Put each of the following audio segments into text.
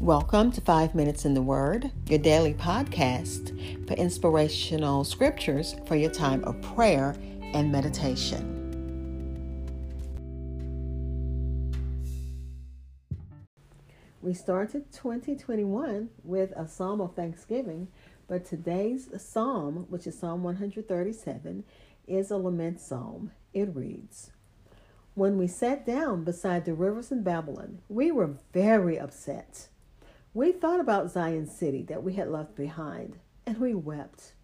Welcome to Five Minutes in the Word, your daily podcast for inspirational scriptures for your time of prayer and meditation. We started 2021 with a psalm of thanksgiving, but today's psalm, which is Psalm 137, is a lament psalm. It reads, When we sat down beside the rivers in Babylon, we were very upset we thought about Zion City that we had left behind, and we wept.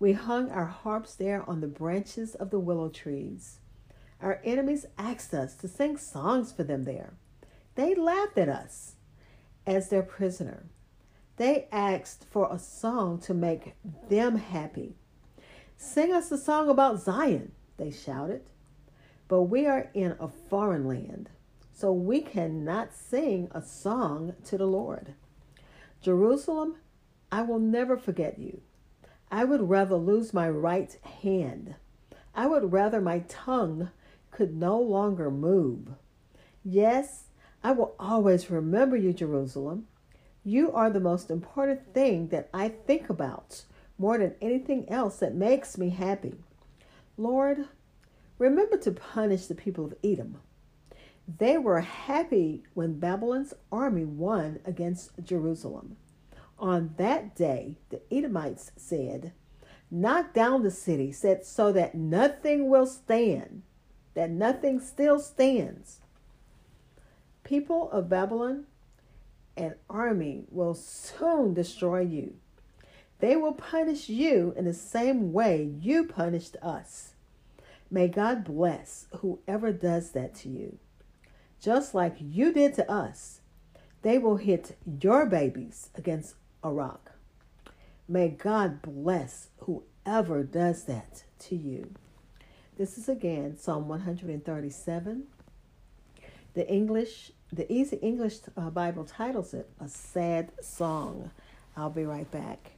We hung our harps there on the branches of the willow trees. Our enemies asked us to sing songs for them there. They laughed at us as their prisoner. They asked for a song to make them happy. Sing us a song about Zion, they shouted. But we are in a foreign land so we cannot sing a song to the Lord. Jerusalem, I will never forget you. I would rather lose my right hand. I would rather my tongue could no longer move. Yes, I will always remember you, Jerusalem. You are the most important thing that I think about more than anything else that makes me happy. Lord, remember to punish the people of Edom they were happy when Babylon's army won against Jerusalem. On that day, the Edomites said, Knock down the city, said so that nothing will stand, that nothing still stands. People of Babylon, an army will soon destroy you. They will punish you in the same way you punished us. May God bless whoever does that to you just like you did to us, they will hit your babies against a rock. May God bless whoever does that to you. This is again Psalm 137. The English, the Easy English uh, Bible titles it A Sad Song. I'll be right back.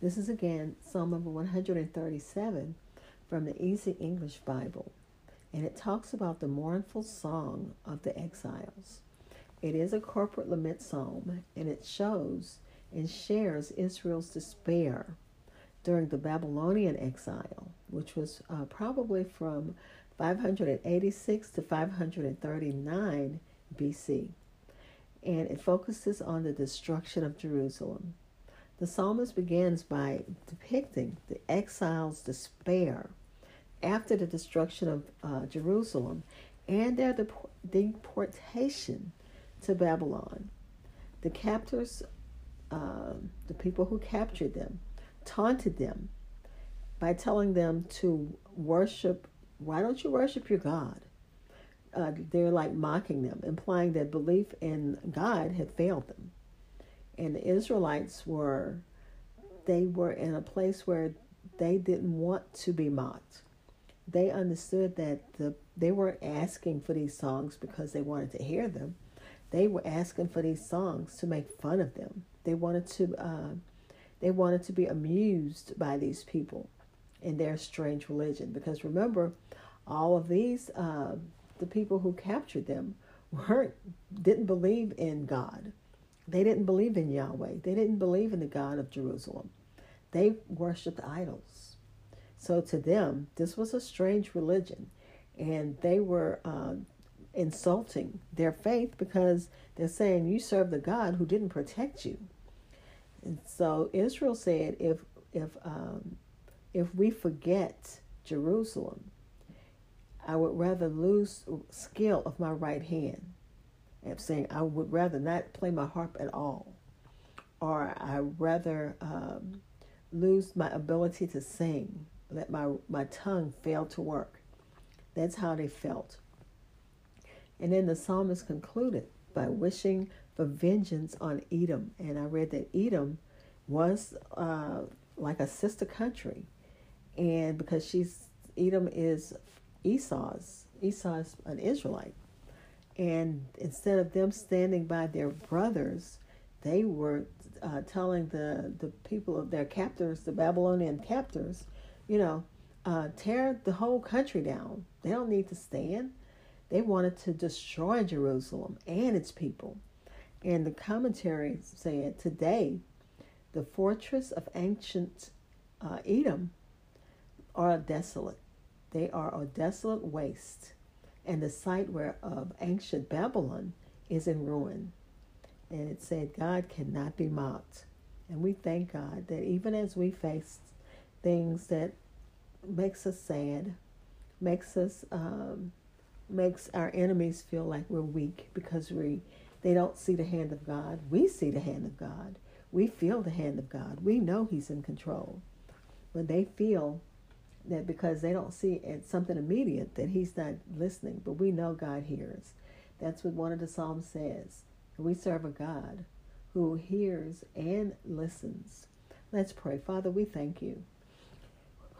This is again Psalm number 137 from the Easy English Bible and it talks about the mournful song of the exiles. It is a corporate lament psalm, and it shows and shares Israel's despair during the Babylonian exile, which was uh, probably from 586 to 539 BC. And it focuses on the destruction of Jerusalem. The psalmist begins by depicting the exiles' despair after the destruction of uh, Jerusalem and their deportation to Babylon. The captors, uh, the people who captured them, taunted them by telling them to worship. Why don't you worship your God? Uh, they're like mocking them, implying that belief in God had failed them. And the Israelites were, they were in a place where they didn't want to be mocked they understood that the, they weren't asking for these songs because they wanted to hear them. They were asking for these songs to make fun of them. They wanted to uh, they wanted to be amused by these people in their strange religion. Because remember, all of these uh, the people who captured them weren't didn't believe in God. They didn't believe in Yahweh. They didn't believe in the God of Jerusalem. They worshipped idols. So to them, this was a strange religion, and they were uh, insulting their faith because they're saying you serve the God who didn't protect you. And so Israel said, if if um, if we forget Jerusalem, I would rather lose skill of my right hand. I'm saying I would rather not play my harp at all, or I rather um, lose my ability to sing let my, my tongue fail to work. That's how they felt. And then the psalmist concluded by wishing for vengeance on Edom. And I read that Edom was uh, like a sister country. And because she's, Edom is Esau's, Esau's an Israelite. And instead of them standing by their brothers, they were uh, telling the, the people of their captors, the Babylonian captors, you know, uh, tear the whole country down. They don't need to stand. They wanted to destroy Jerusalem and its people. And the commentary said today, the fortress of ancient uh, Edom are desolate. They are a desolate waste, and the site where of ancient Babylon is in ruin. And it said, God cannot be mocked. And we thank God that even as we face things that makes us sad, makes us um, makes our enemies feel like we're weak because we they don't see the hand of God. We see the hand of God. We feel the hand of God. We know He's in control. But they feel that because they don't see it something immediate that He's not listening. But we know God hears. That's what one of the Psalms says. We serve a God who hears and listens. Let's pray. Father, we thank you.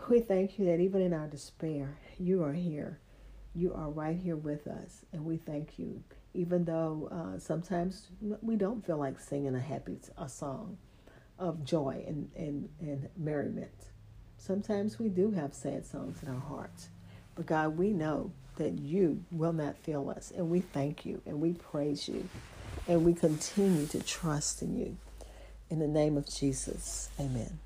We thank you that even in our despair, you are here. You are right here with us. And we thank you, even though uh, sometimes we don't feel like singing a happy a song of joy and, and, and merriment. Sometimes we do have sad songs in our hearts. But God, we know that you will not fail us. And we thank you and we praise you. And we continue to trust in you. In the name of Jesus, amen.